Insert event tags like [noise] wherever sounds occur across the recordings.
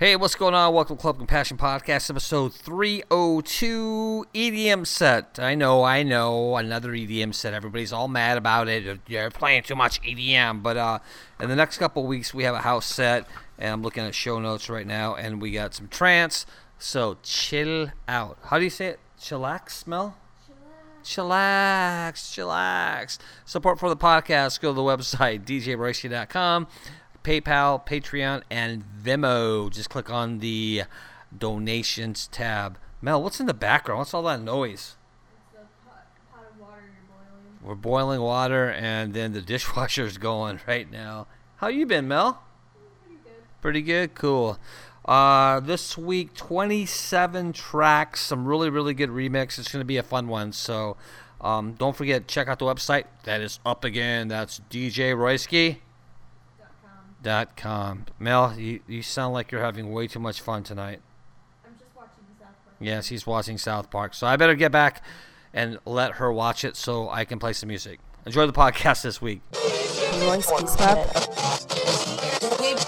Hey, what's going on? Welcome to Club Compassion Podcast, episode 302 EDM set. I know, I know, another EDM set. Everybody's all mad about it. You're playing too much EDM. But uh, in the next couple weeks, we have a house set, and I'm looking at show notes right now, and we got some trance. So chill out. How do you say it? Chillax smell? Chillax, chillax. Support for the podcast, go to the website, djroyce.com. PayPal, Patreon, and Venmo. Just click on the donations tab. Mel, what's in the background? What's all that noise? We're boiling water, and then the [laughs] dishwasher's going right now. How you been, Mel? Pretty good. Pretty good. Cool. Uh, this week, 27 tracks, some really, really good remix. It's going to be a fun one. So um, don't forget, check out the website. That is up again. That's DJ Royski dot com. Mel, you, you sound like you're having way too much fun tonight. I'm just watching South Park. Yes, he's watching South Park. So I better get back and let her watch it so I can play some music. Enjoy the podcast this week. Royski's Club.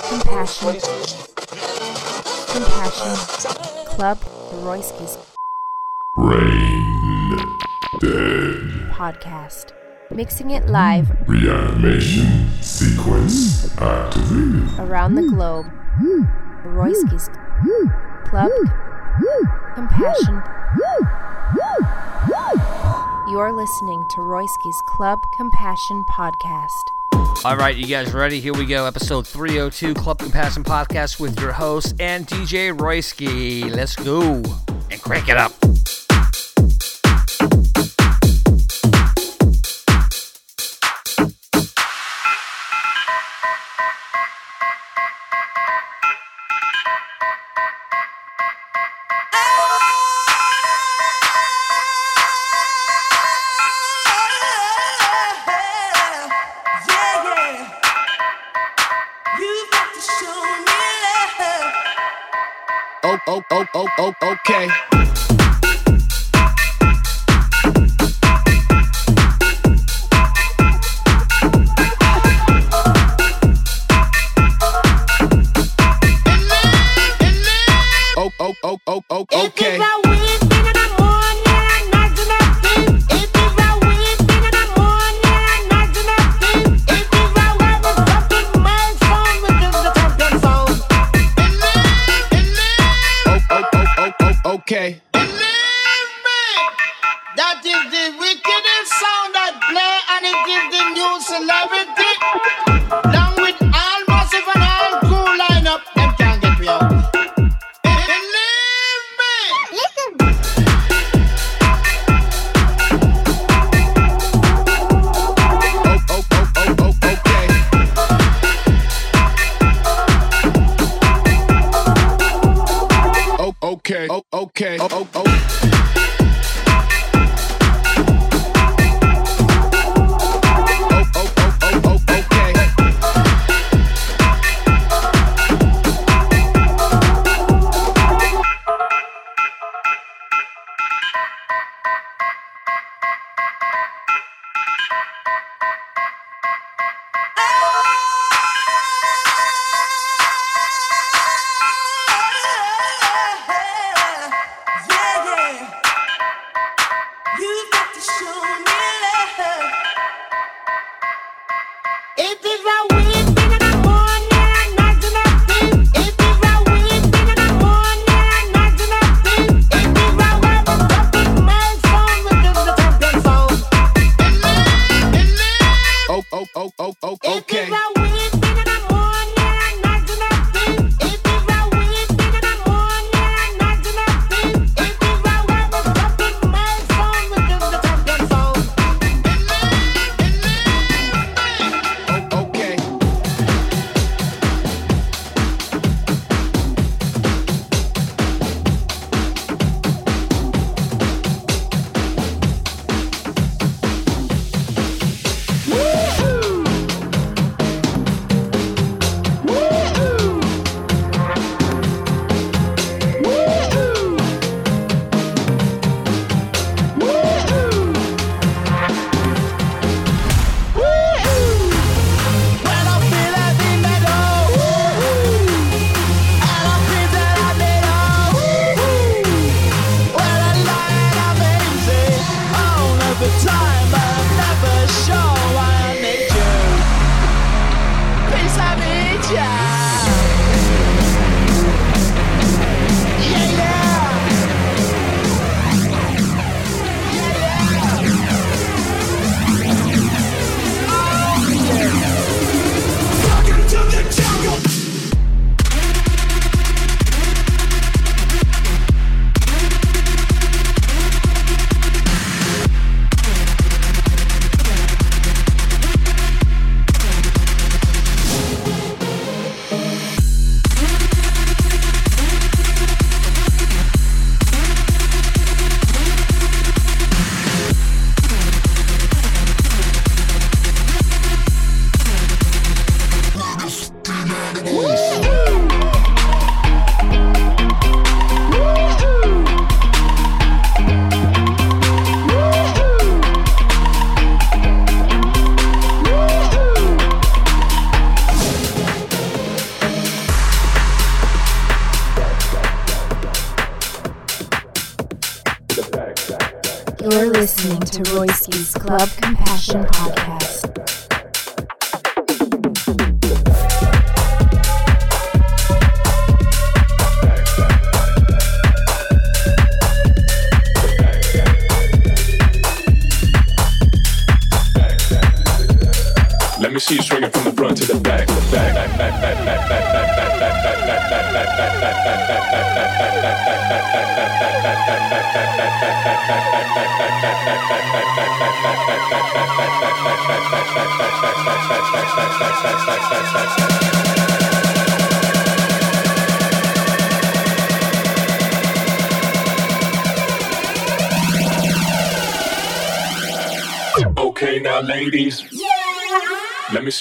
Compassion. Compassion. Club Royski's Brain dead. podcast. Mixing it live Reanimation sequence activated. around the globe. Royski's Club Compassion. You're listening to Royski's Club Compassion podcast. All right, you guys ready? Here we go. Episode 302 Club Compassion Podcast with your host and DJ Royski. Let's go and crank it up. Oh, oh, oh, oh, okay. Is the new celebrity.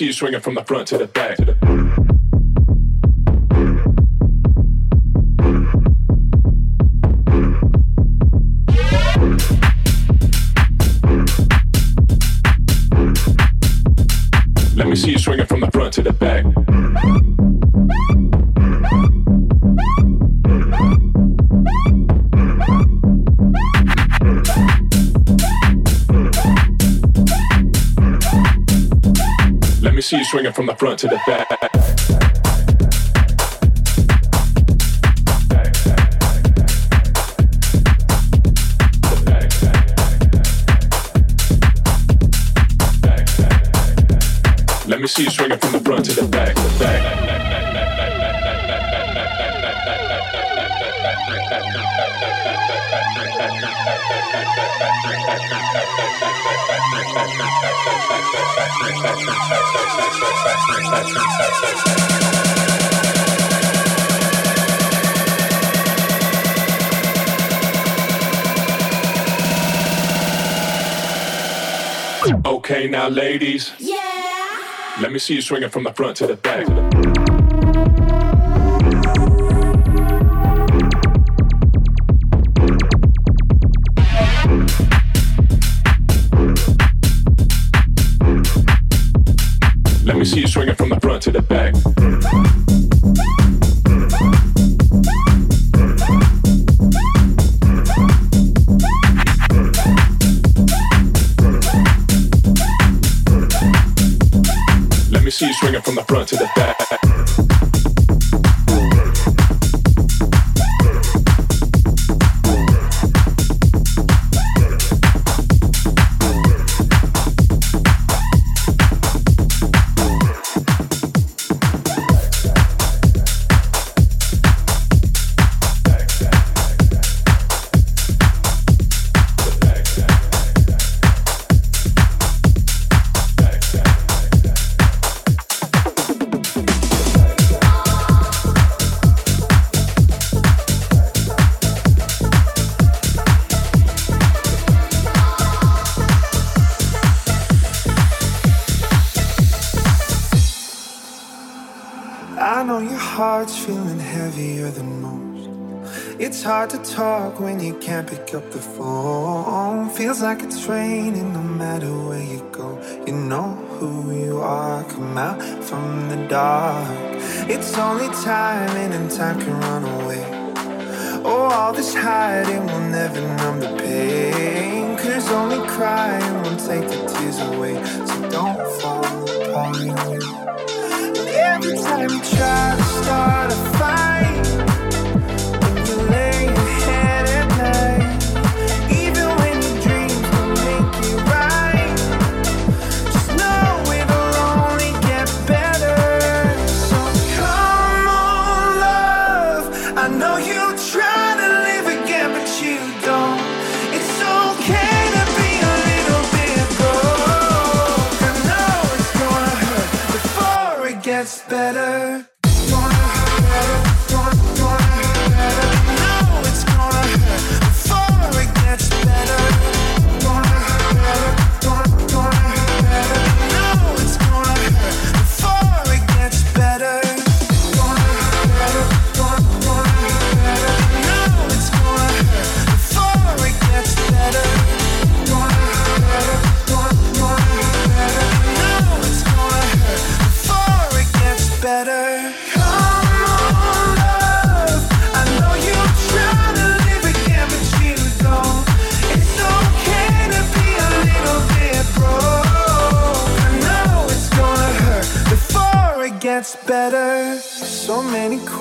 see You're swinging from the front to the back. from the front to the back. Let me see you swinging from the front to the back, the [laughs] back. Okay, now ladies. Yeah. Let me see you swing it from the front to the back. To the time can run away. Oh, all this hiding will never numb the pain. Cause only crying will take the tears away. So don't fall apart. And every time you try to start a gets better. Wanna hurt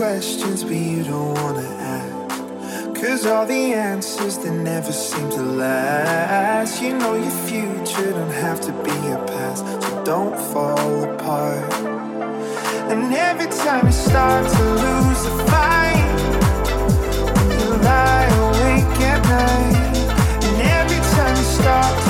questions, but you don't wanna ask. Cause all the answers they never seem to last. You know your future don't have to be your past, so don't fall apart. And every time you start to lose the fight, you lie awake at night. And every time you start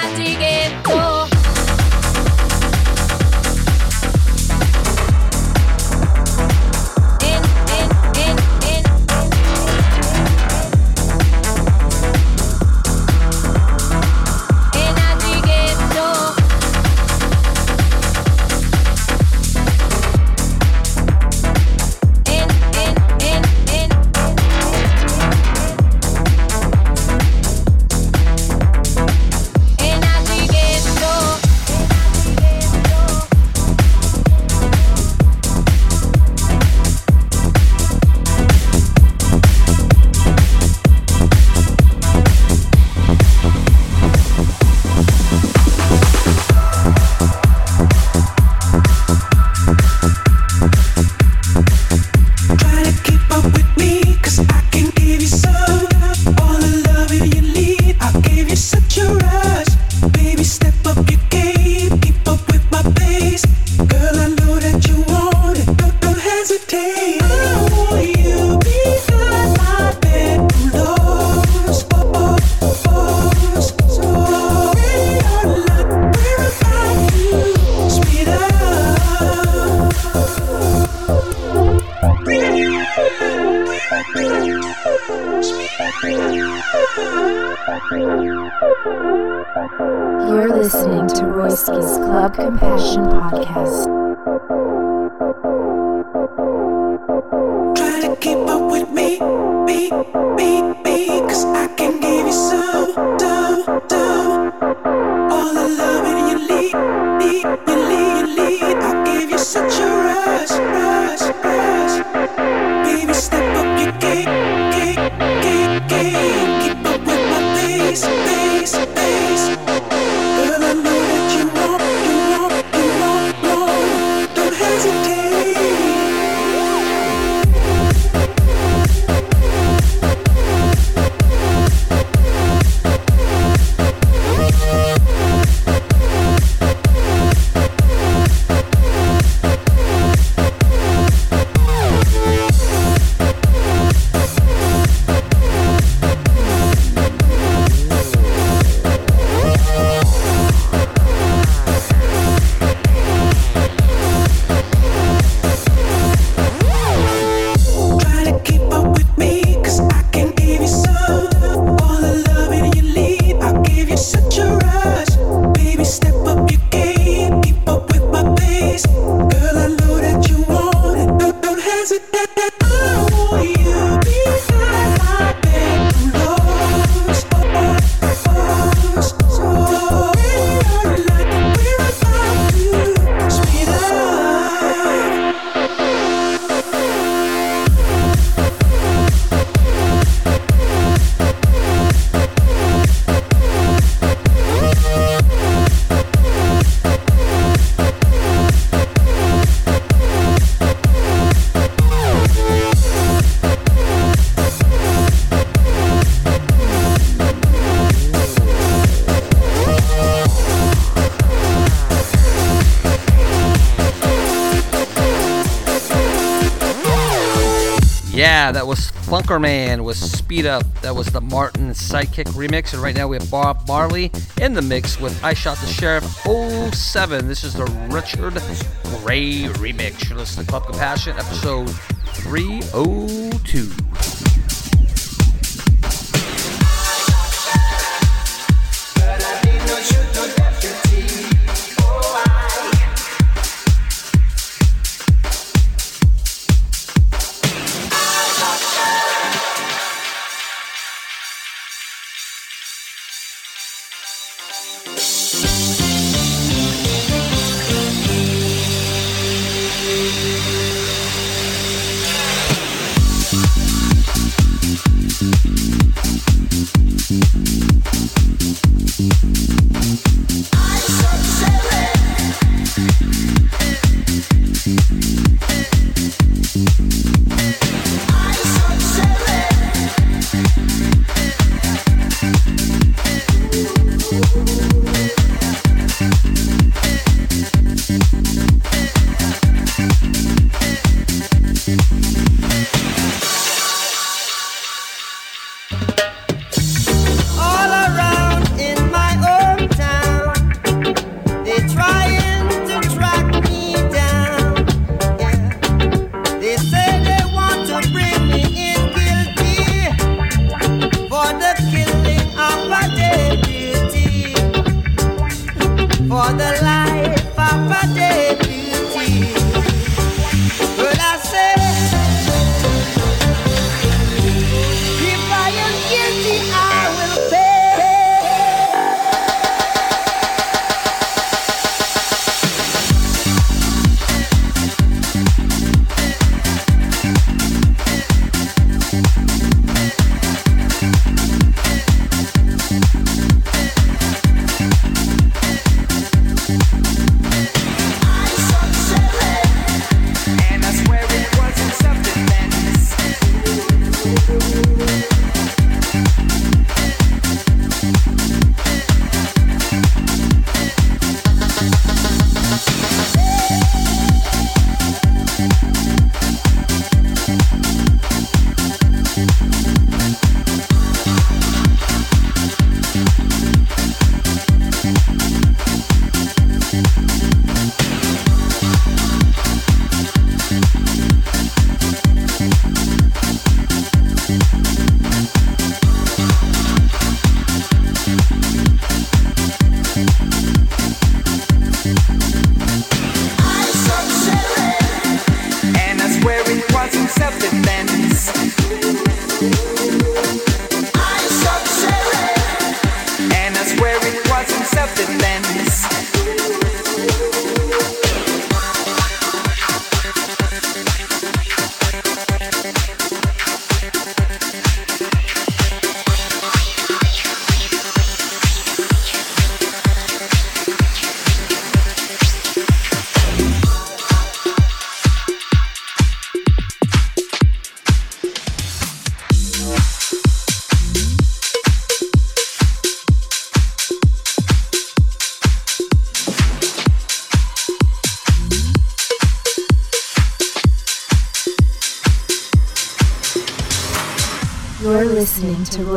yeah, that was Funkerman with Speed Up. That was the Martin Sidekick remix. And right now we have Bob Marley in the mix with I Shot the Sheriff 07. This is the Richard Grey remix. You're listening to Club Compassion, episode 302.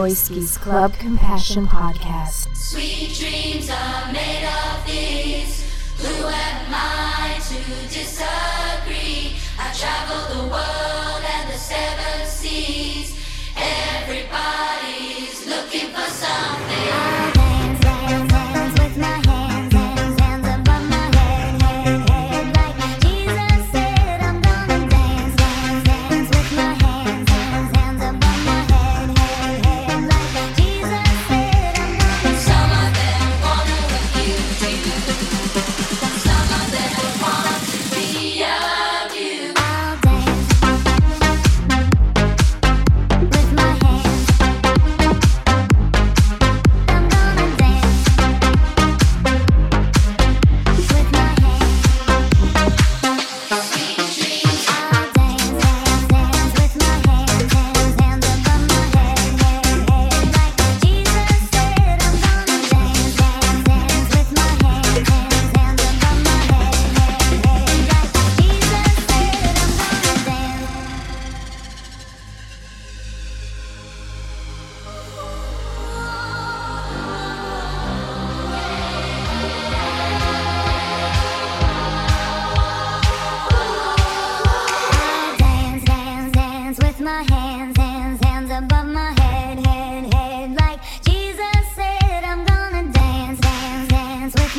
Royski's Club Compassion Podcast.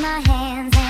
My hands,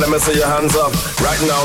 let me see your hands up right now.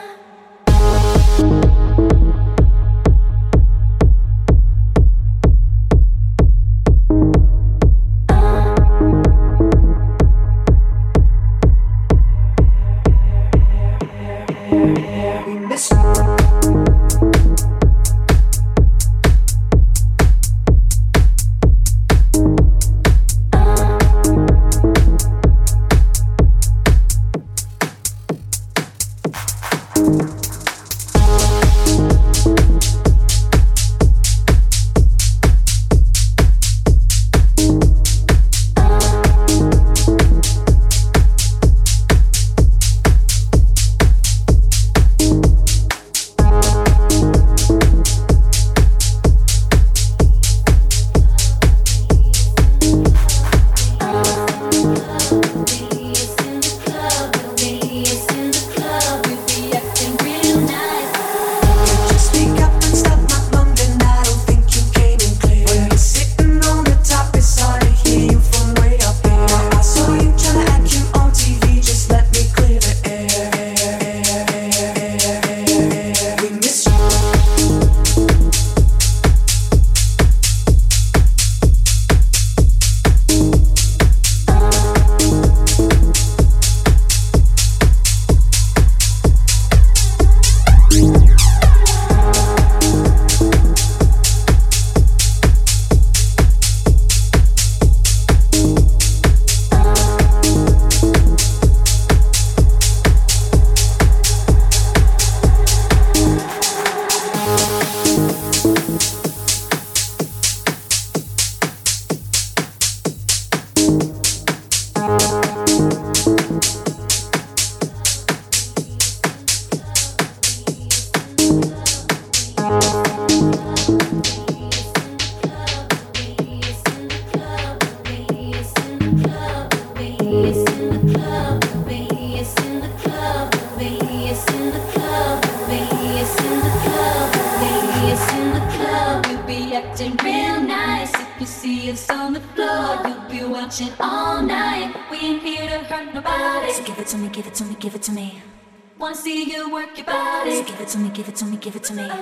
See you work your body. So give it to me, give it to me, give it to me. Uh.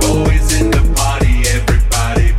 Boys in the party, everybody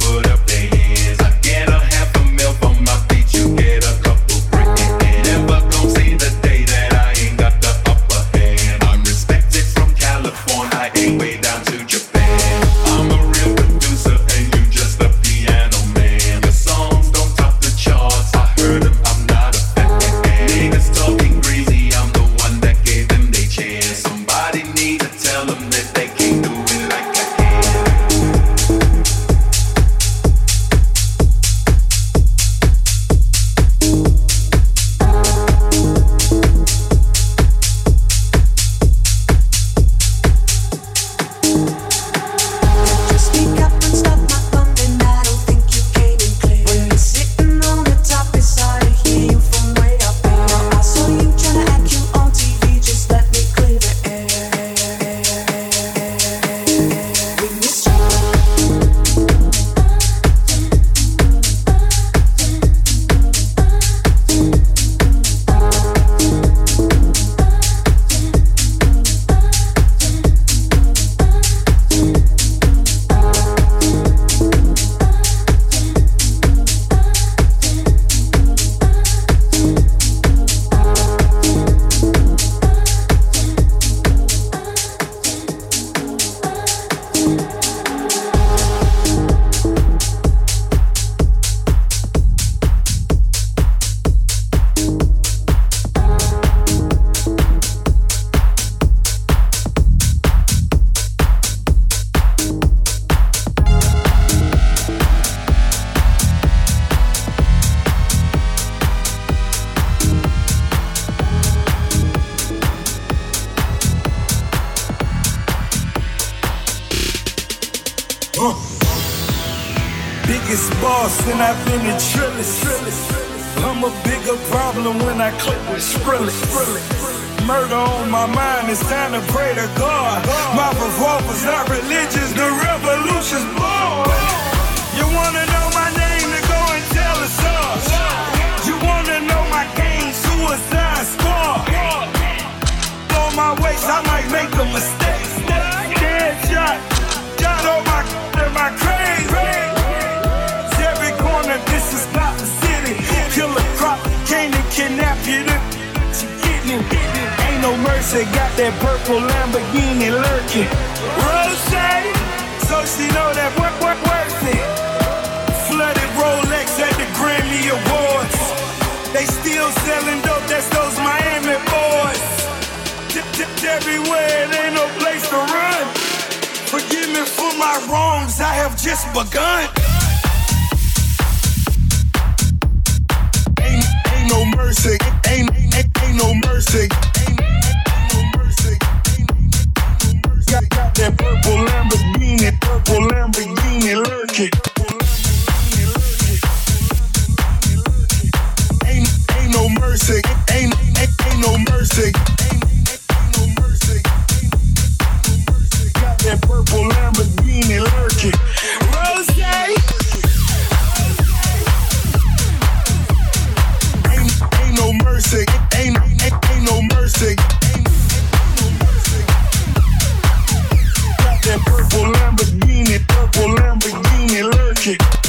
Boss, and I've been in Trillis. I'm a bigger problem when I click with Skrillex. Murder on my mind, it's time to pray to God. My revolver's not religious, the revolution's born. You wanna know my name, then go and tell the source. You wanna know my game, suicide squad. On my waist, I might make a mistake. Mercy, got that purple Lamborghini lurking. Rose, so she know that work, work, worth it. Flooded Rolex at the Grammy Awards. They still selling dope, that's those Miami boys. Tip, tip, everywhere, it ain't no place to run. Forgive me for my wrongs, I have just begun. Ain't, ain't no mercy, ain't, ain't, ain't no mercy. Purple Lamborghini, purple Lamborghini lurking. Ain't, ain't no mercy, ain't, ain't, ain't no mercy. Got that purple Lamborghini lurking. Ain't, ain't no mercy, ain't, ain't, ain't no mercy. That purple Lamborghini, purple Lamborghini lurking.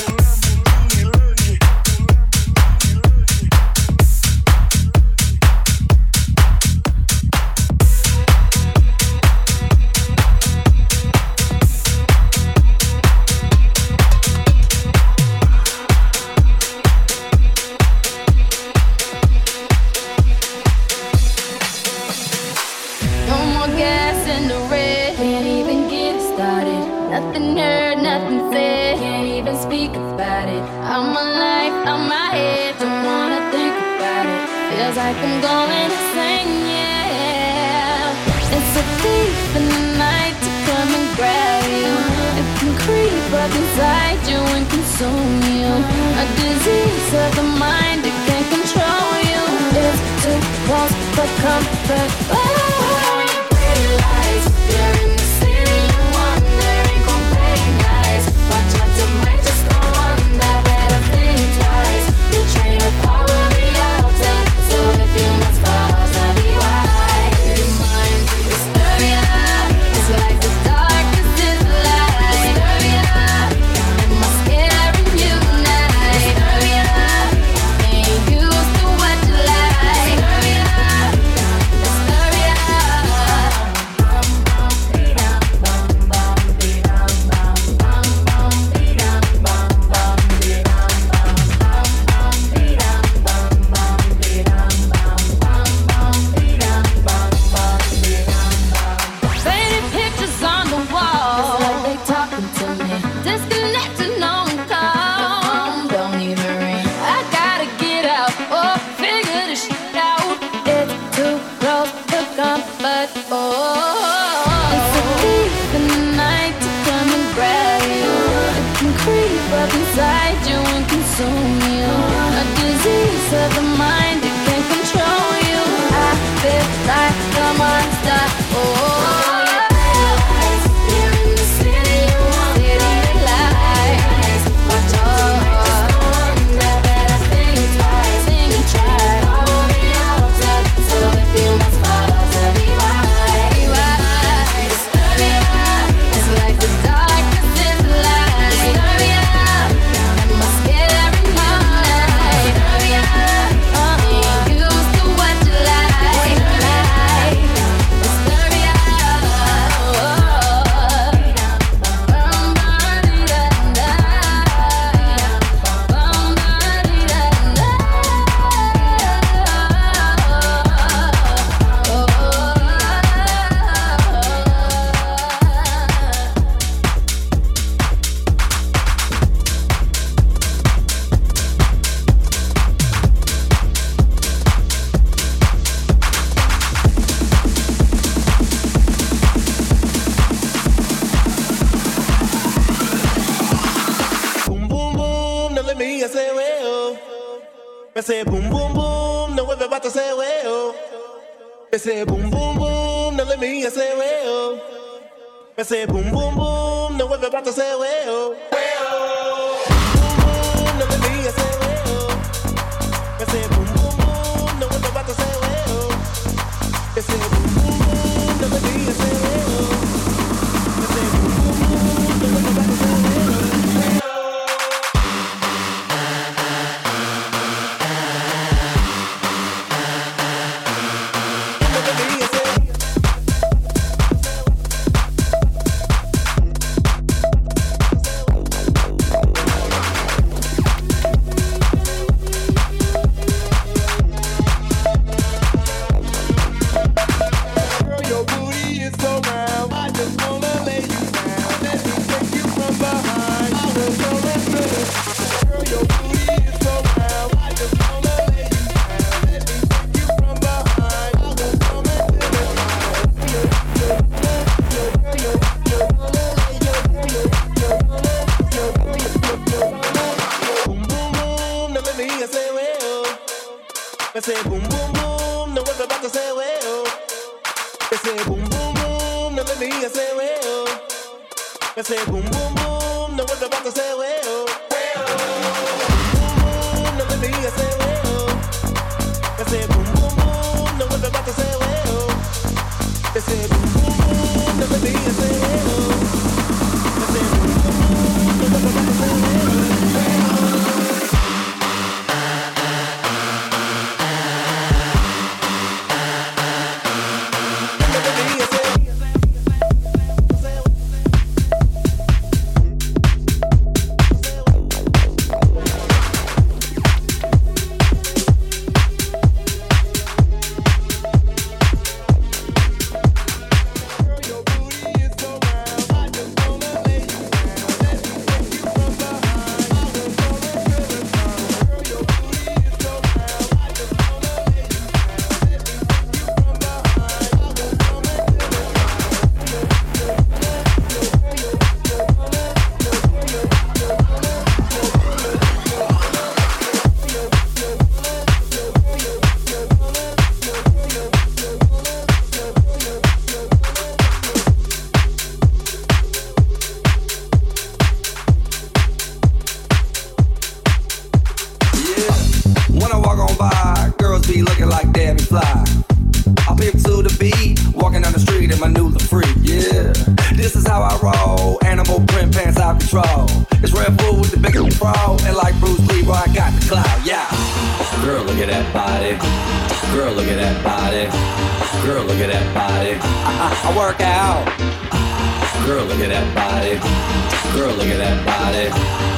Creep up inside you and consume you. A disease of the mind, it can't control you. It's too close for comfort. Oh. say Me say boom boom boom, now let me hear say well. Me say boom boom boom, now everybody say well. Well. Be looking like Debbie Fly. I pimp to the beat, walking down the street in my new the yeah. This is how I roll, animal print pants out control. It's Red Bull with the bigger pro, and like Bruce Lee, I got the clout, yeah. Girl, look at that body. Girl, look at that body. Girl, look at that body. I work out. Girl, look at that body. Girl, look at that body.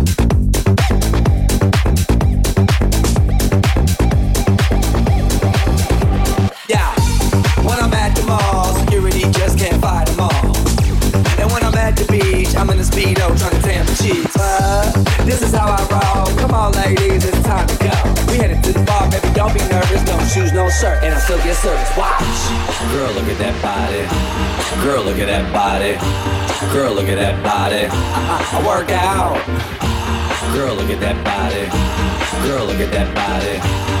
Speedo trying to tan the this is how I roll. Come on, ladies, it's time to go. We headed to the bar, baby, don't be nervous. No shoes, no shirt, and I still get service. Watch. Girl, look at that body. Girl, look at that body. Girl, look at that body. I, I work out. Girl, look at that body. Girl, look at that body.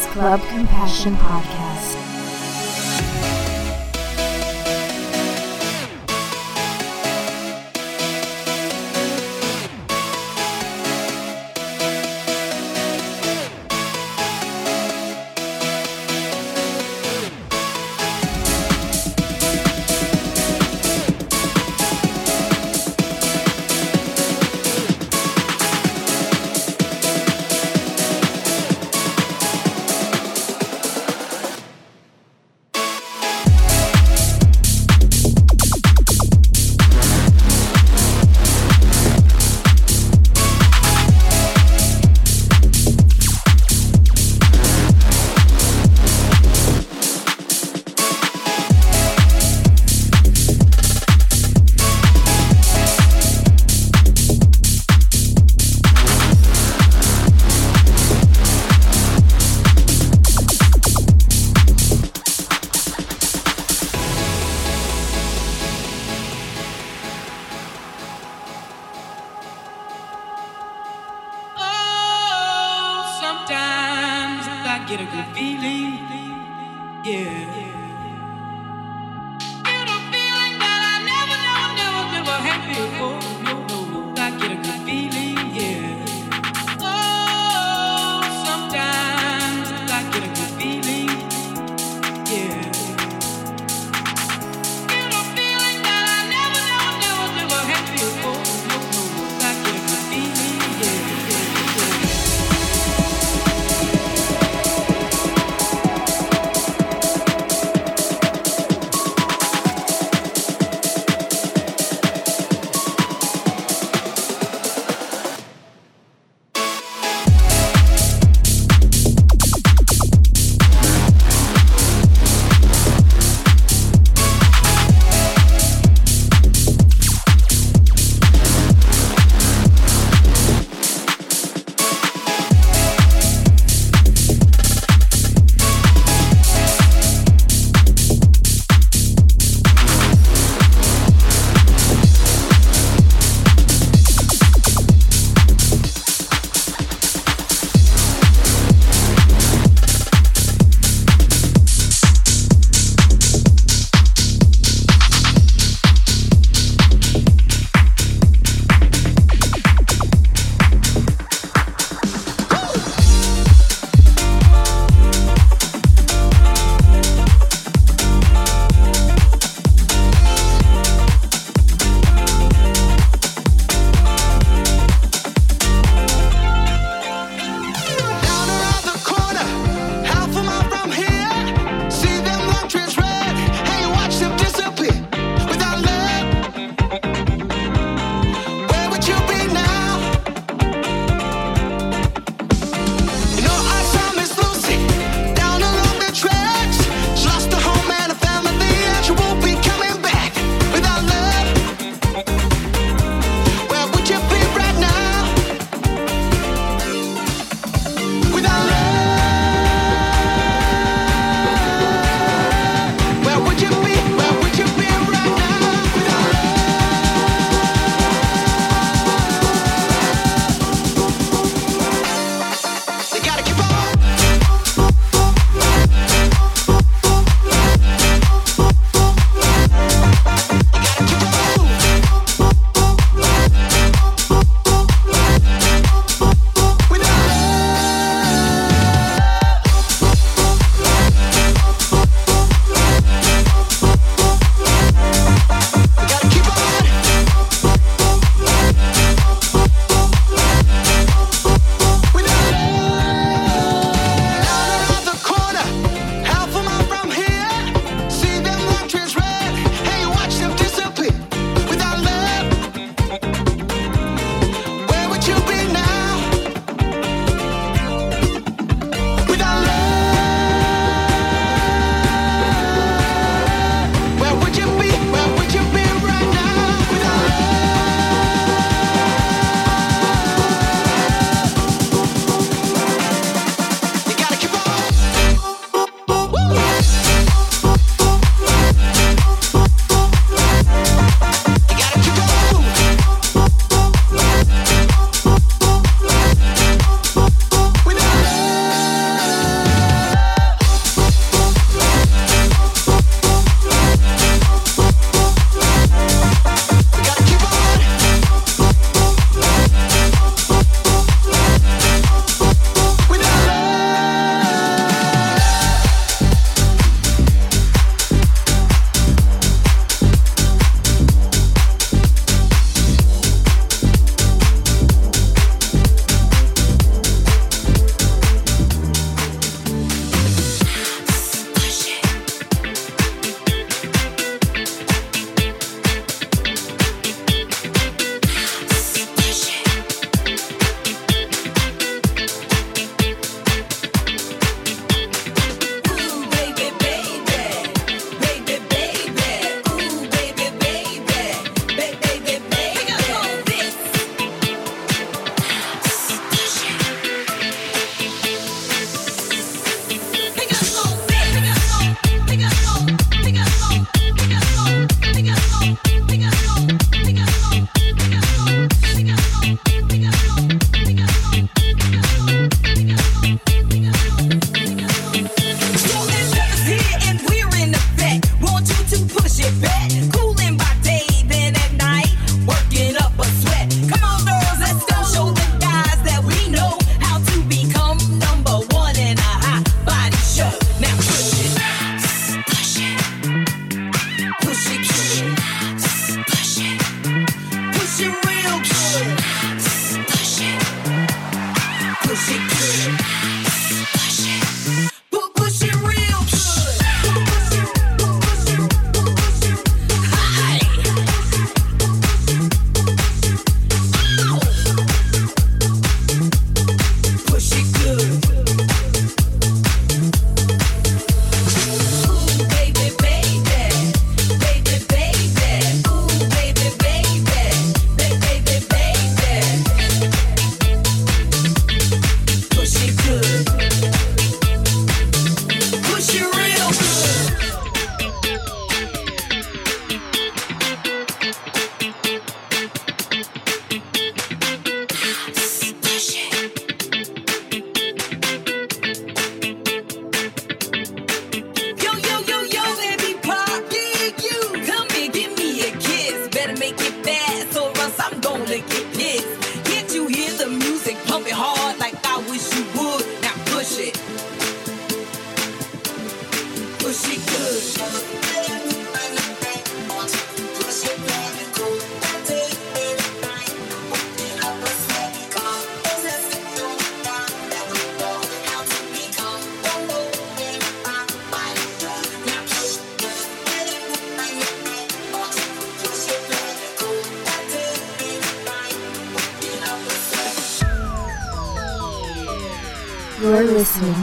Club Compassion Podcast.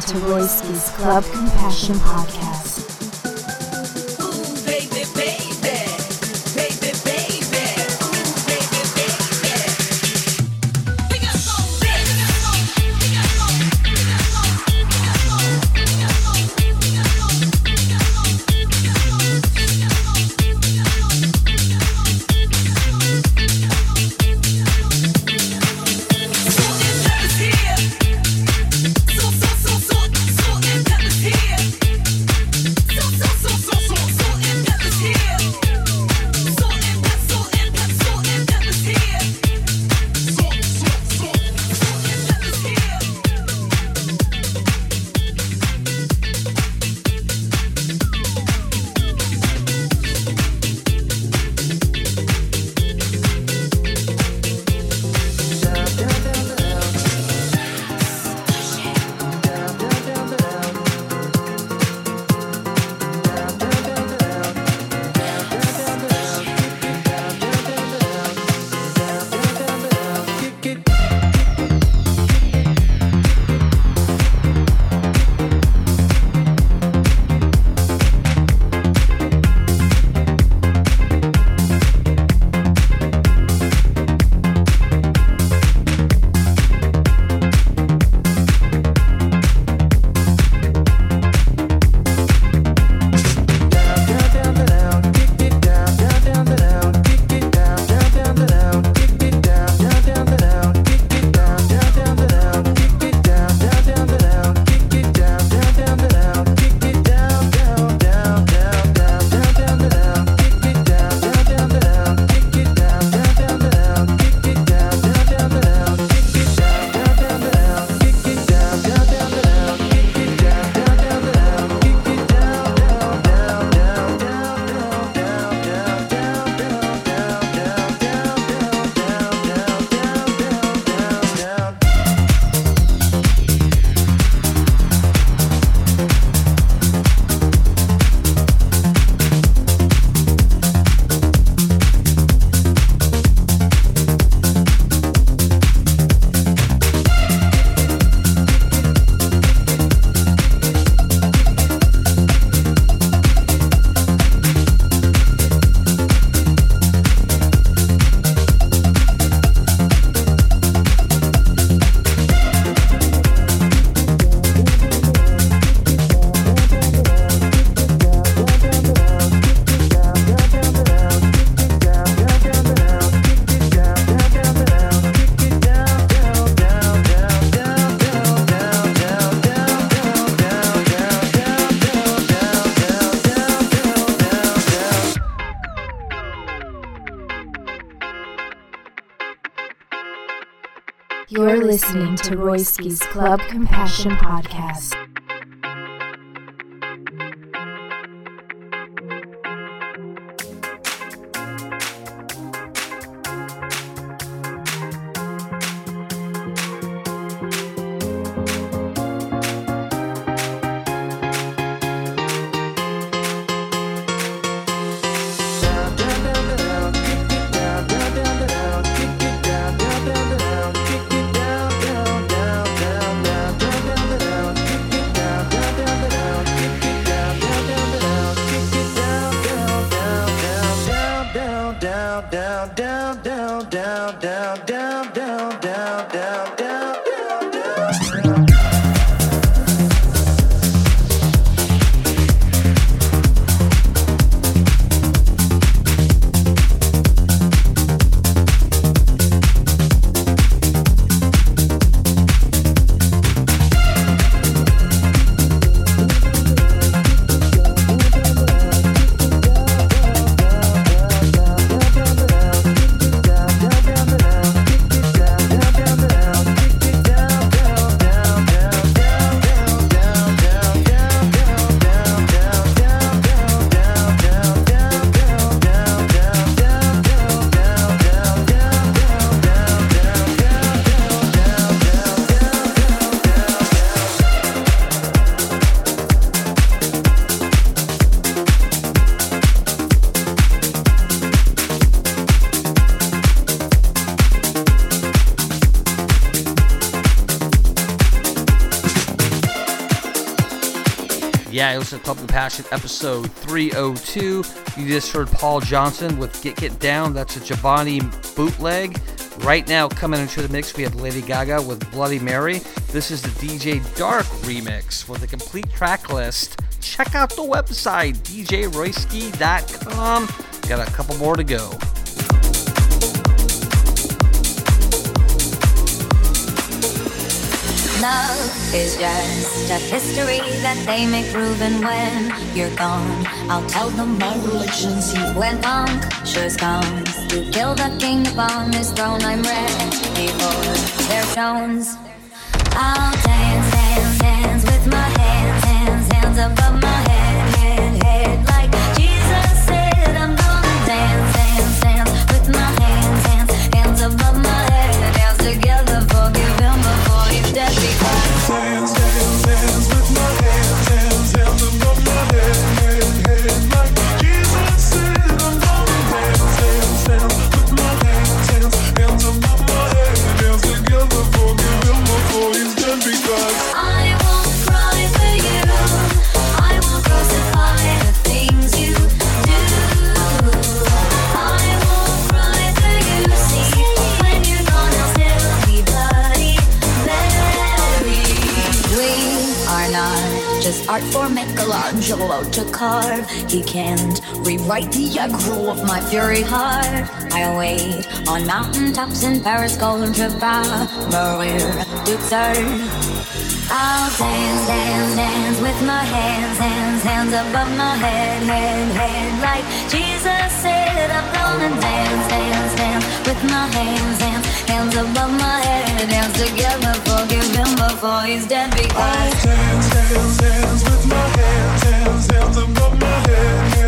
To Royski's Club Compassion Podcast. Listening to Royski's Club Compassion Podcast. Was a Club episode 302. You just heard Paul Johnson with Get Get Down. That's a Giovanni bootleg. Right now, coming into the mix, we have Lady Gaga with Bloody Mary. This is the DJ Dark remix. For the complete track list, check out the website, djroyski.com. Got a couple more to go. Love is just a history that they make proven when you're gone. I'll tell them my religion's you. When punctures comes to kill the king upon his throne, I'm ready for their tones. Michelangelo to carve. He can't rewrite the aggro of my fury heart. I wait on mountaintops in Paris, Golden Trippa, Maria Duxer. I'll dance, dance, dance with my hands, hands, hands above my head, head, head. Like Jesus said, I'm gonna dance, dance, dance with my hands, hands, hands above my head. Dance together, forgive him before he's dead because. dance, dance, dance with my hands, hands, hands above my head.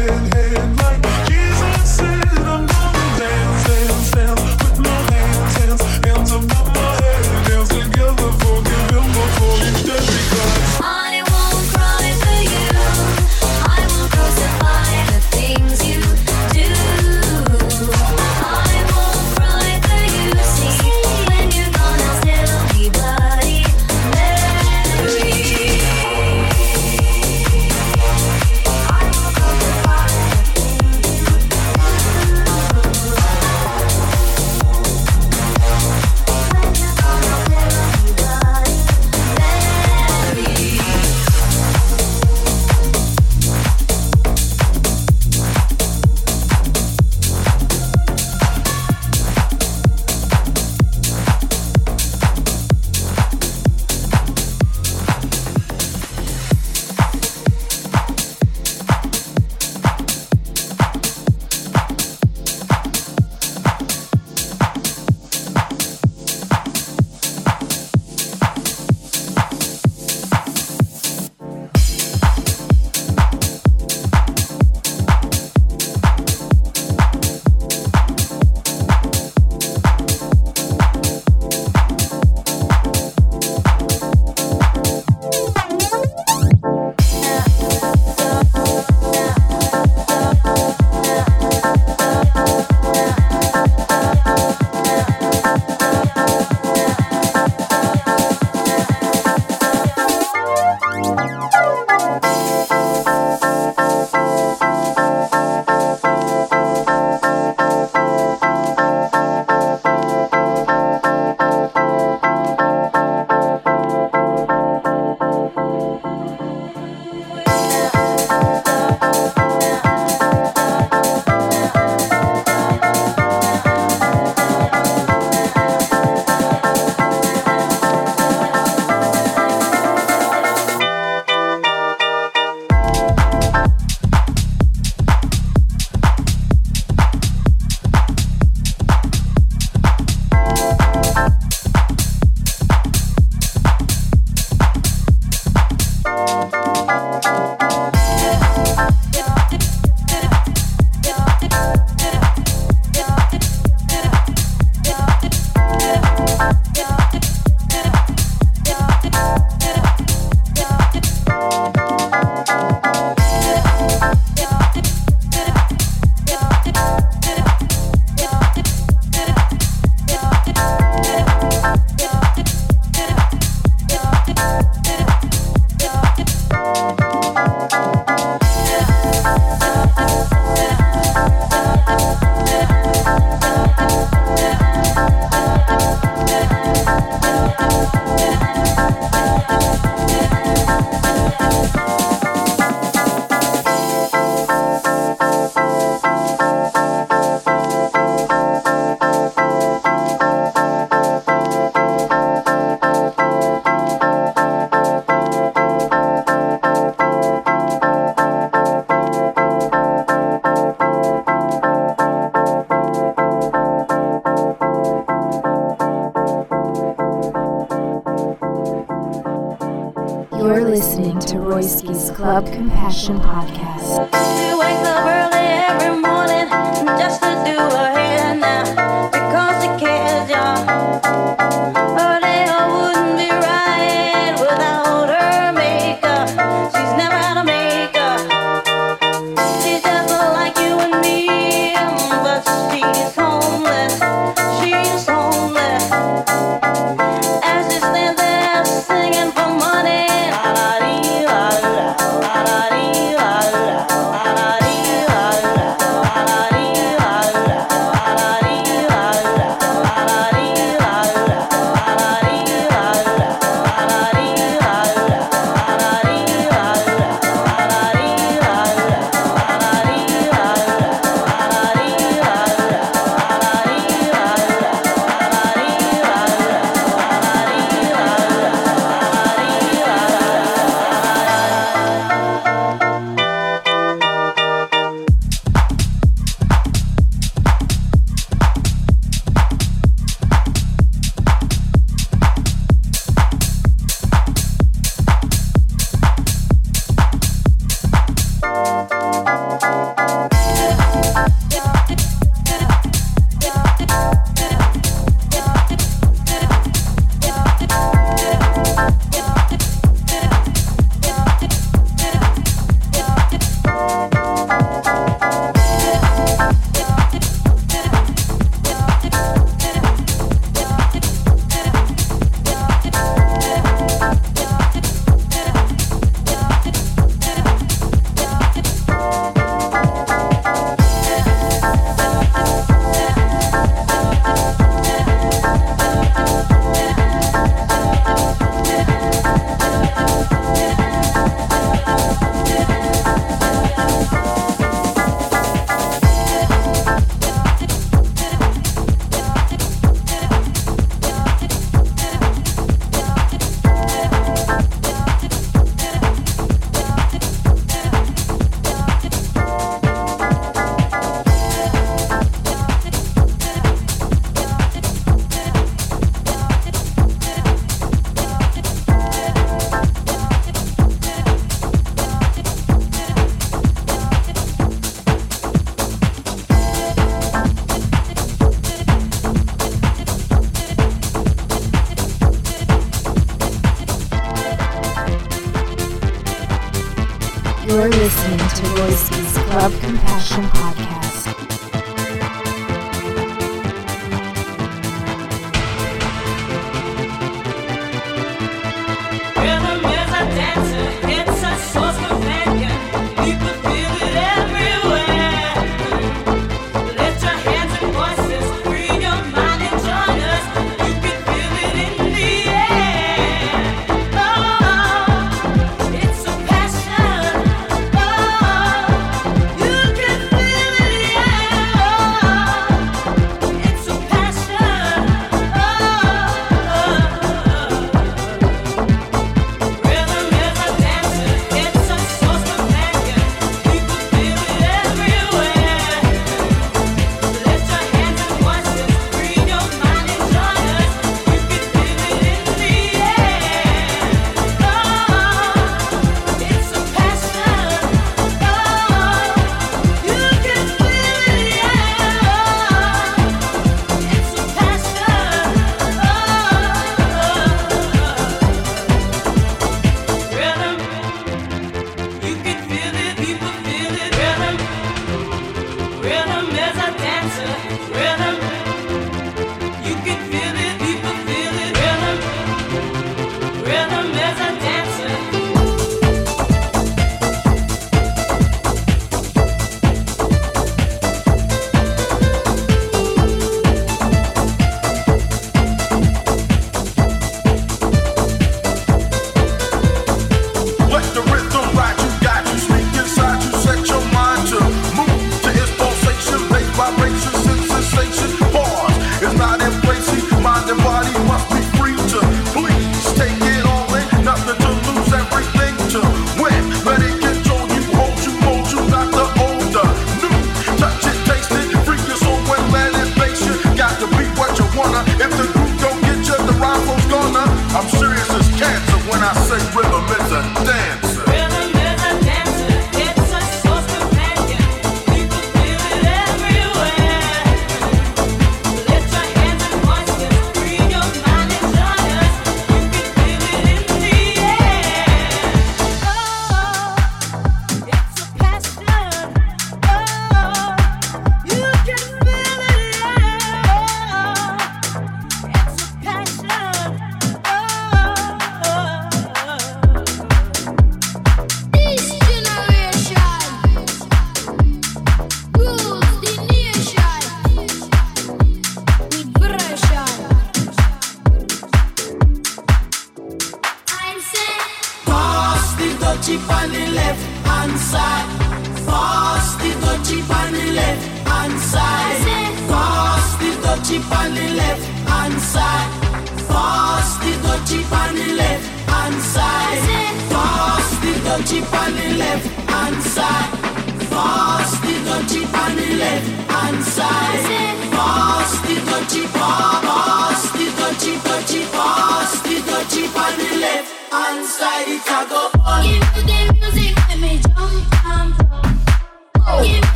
Club Compassion Podcast.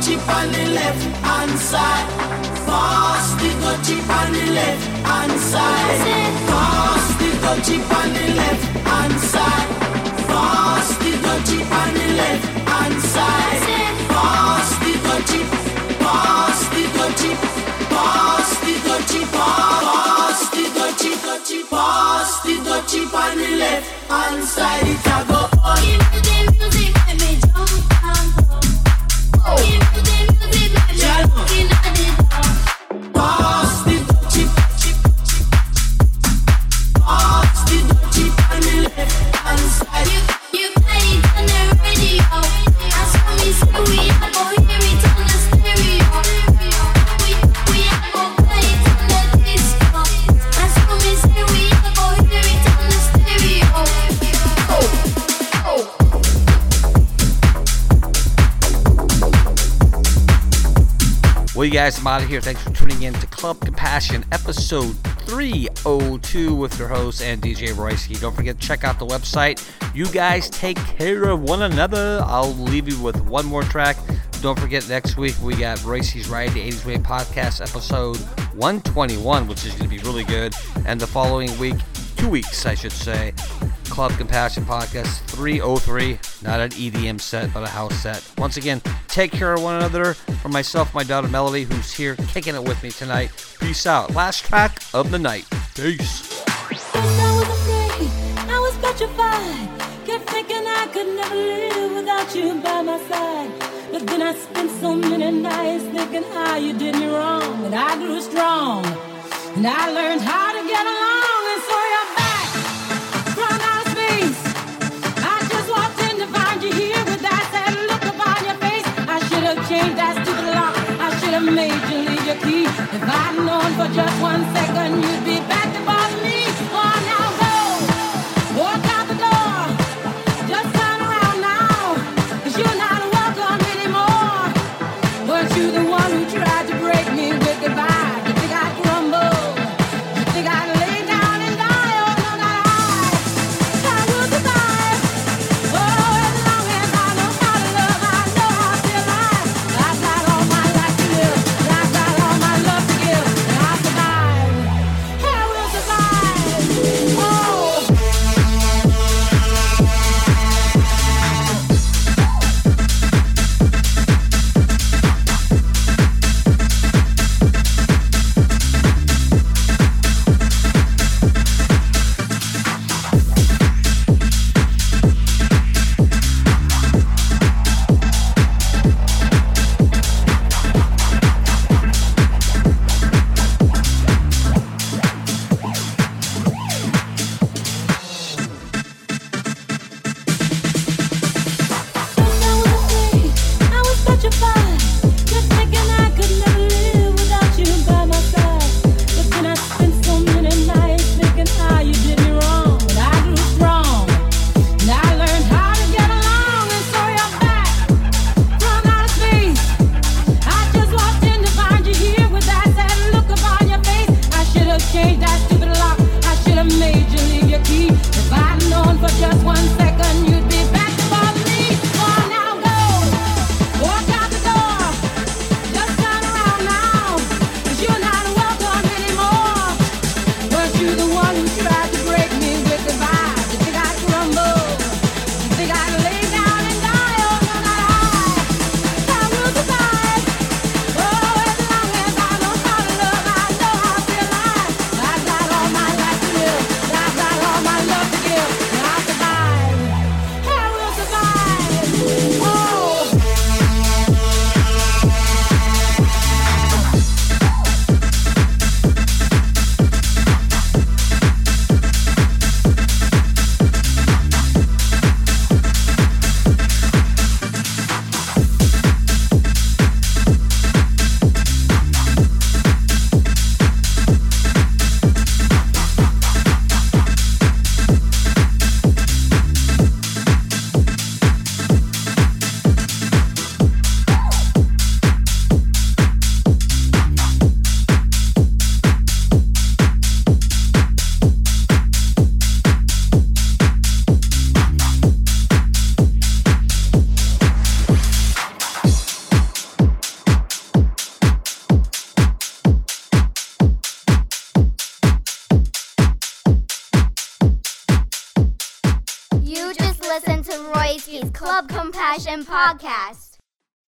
Dutchie on the left hand side. Pass the dutchie on the left hand side. Pass the dutchie on the left hand side. Pass the dutchie on the left hand side. Pass the dutchie. Pass the dutchie. Pass the dutchie. Pass the dutchie. Dutchie. Pass the dutchie on the left hand side. It a go you guys, I'm out of here. Thanks for tuning in to Club Compassion, episode 302 with your host and DJ Royski. Don't forget to check out the website. You guys take care of one another. I'll leave you with one more track. Don't forget, next week we got Royski's Ride the 80s Way podcast, episode 121, which is going to be really good. And the following week, two weeks, I should say, Club Compassion Podcast 303. Not an EDM set, but a house set. Once again, take care of one another. For myself, my daughter Melody, who's here kicking it with me tonight. Peace out. Last track of the night. Peace. I was afraid, I was petrified. Kept thinking I could never live without you by my side. But then I spent so many nights thinking how you did me wrong. And I grew strong. And I learned how to get along. Changed that stupid lock. I should have made you leave your key. If I'd known for just one second you'd be back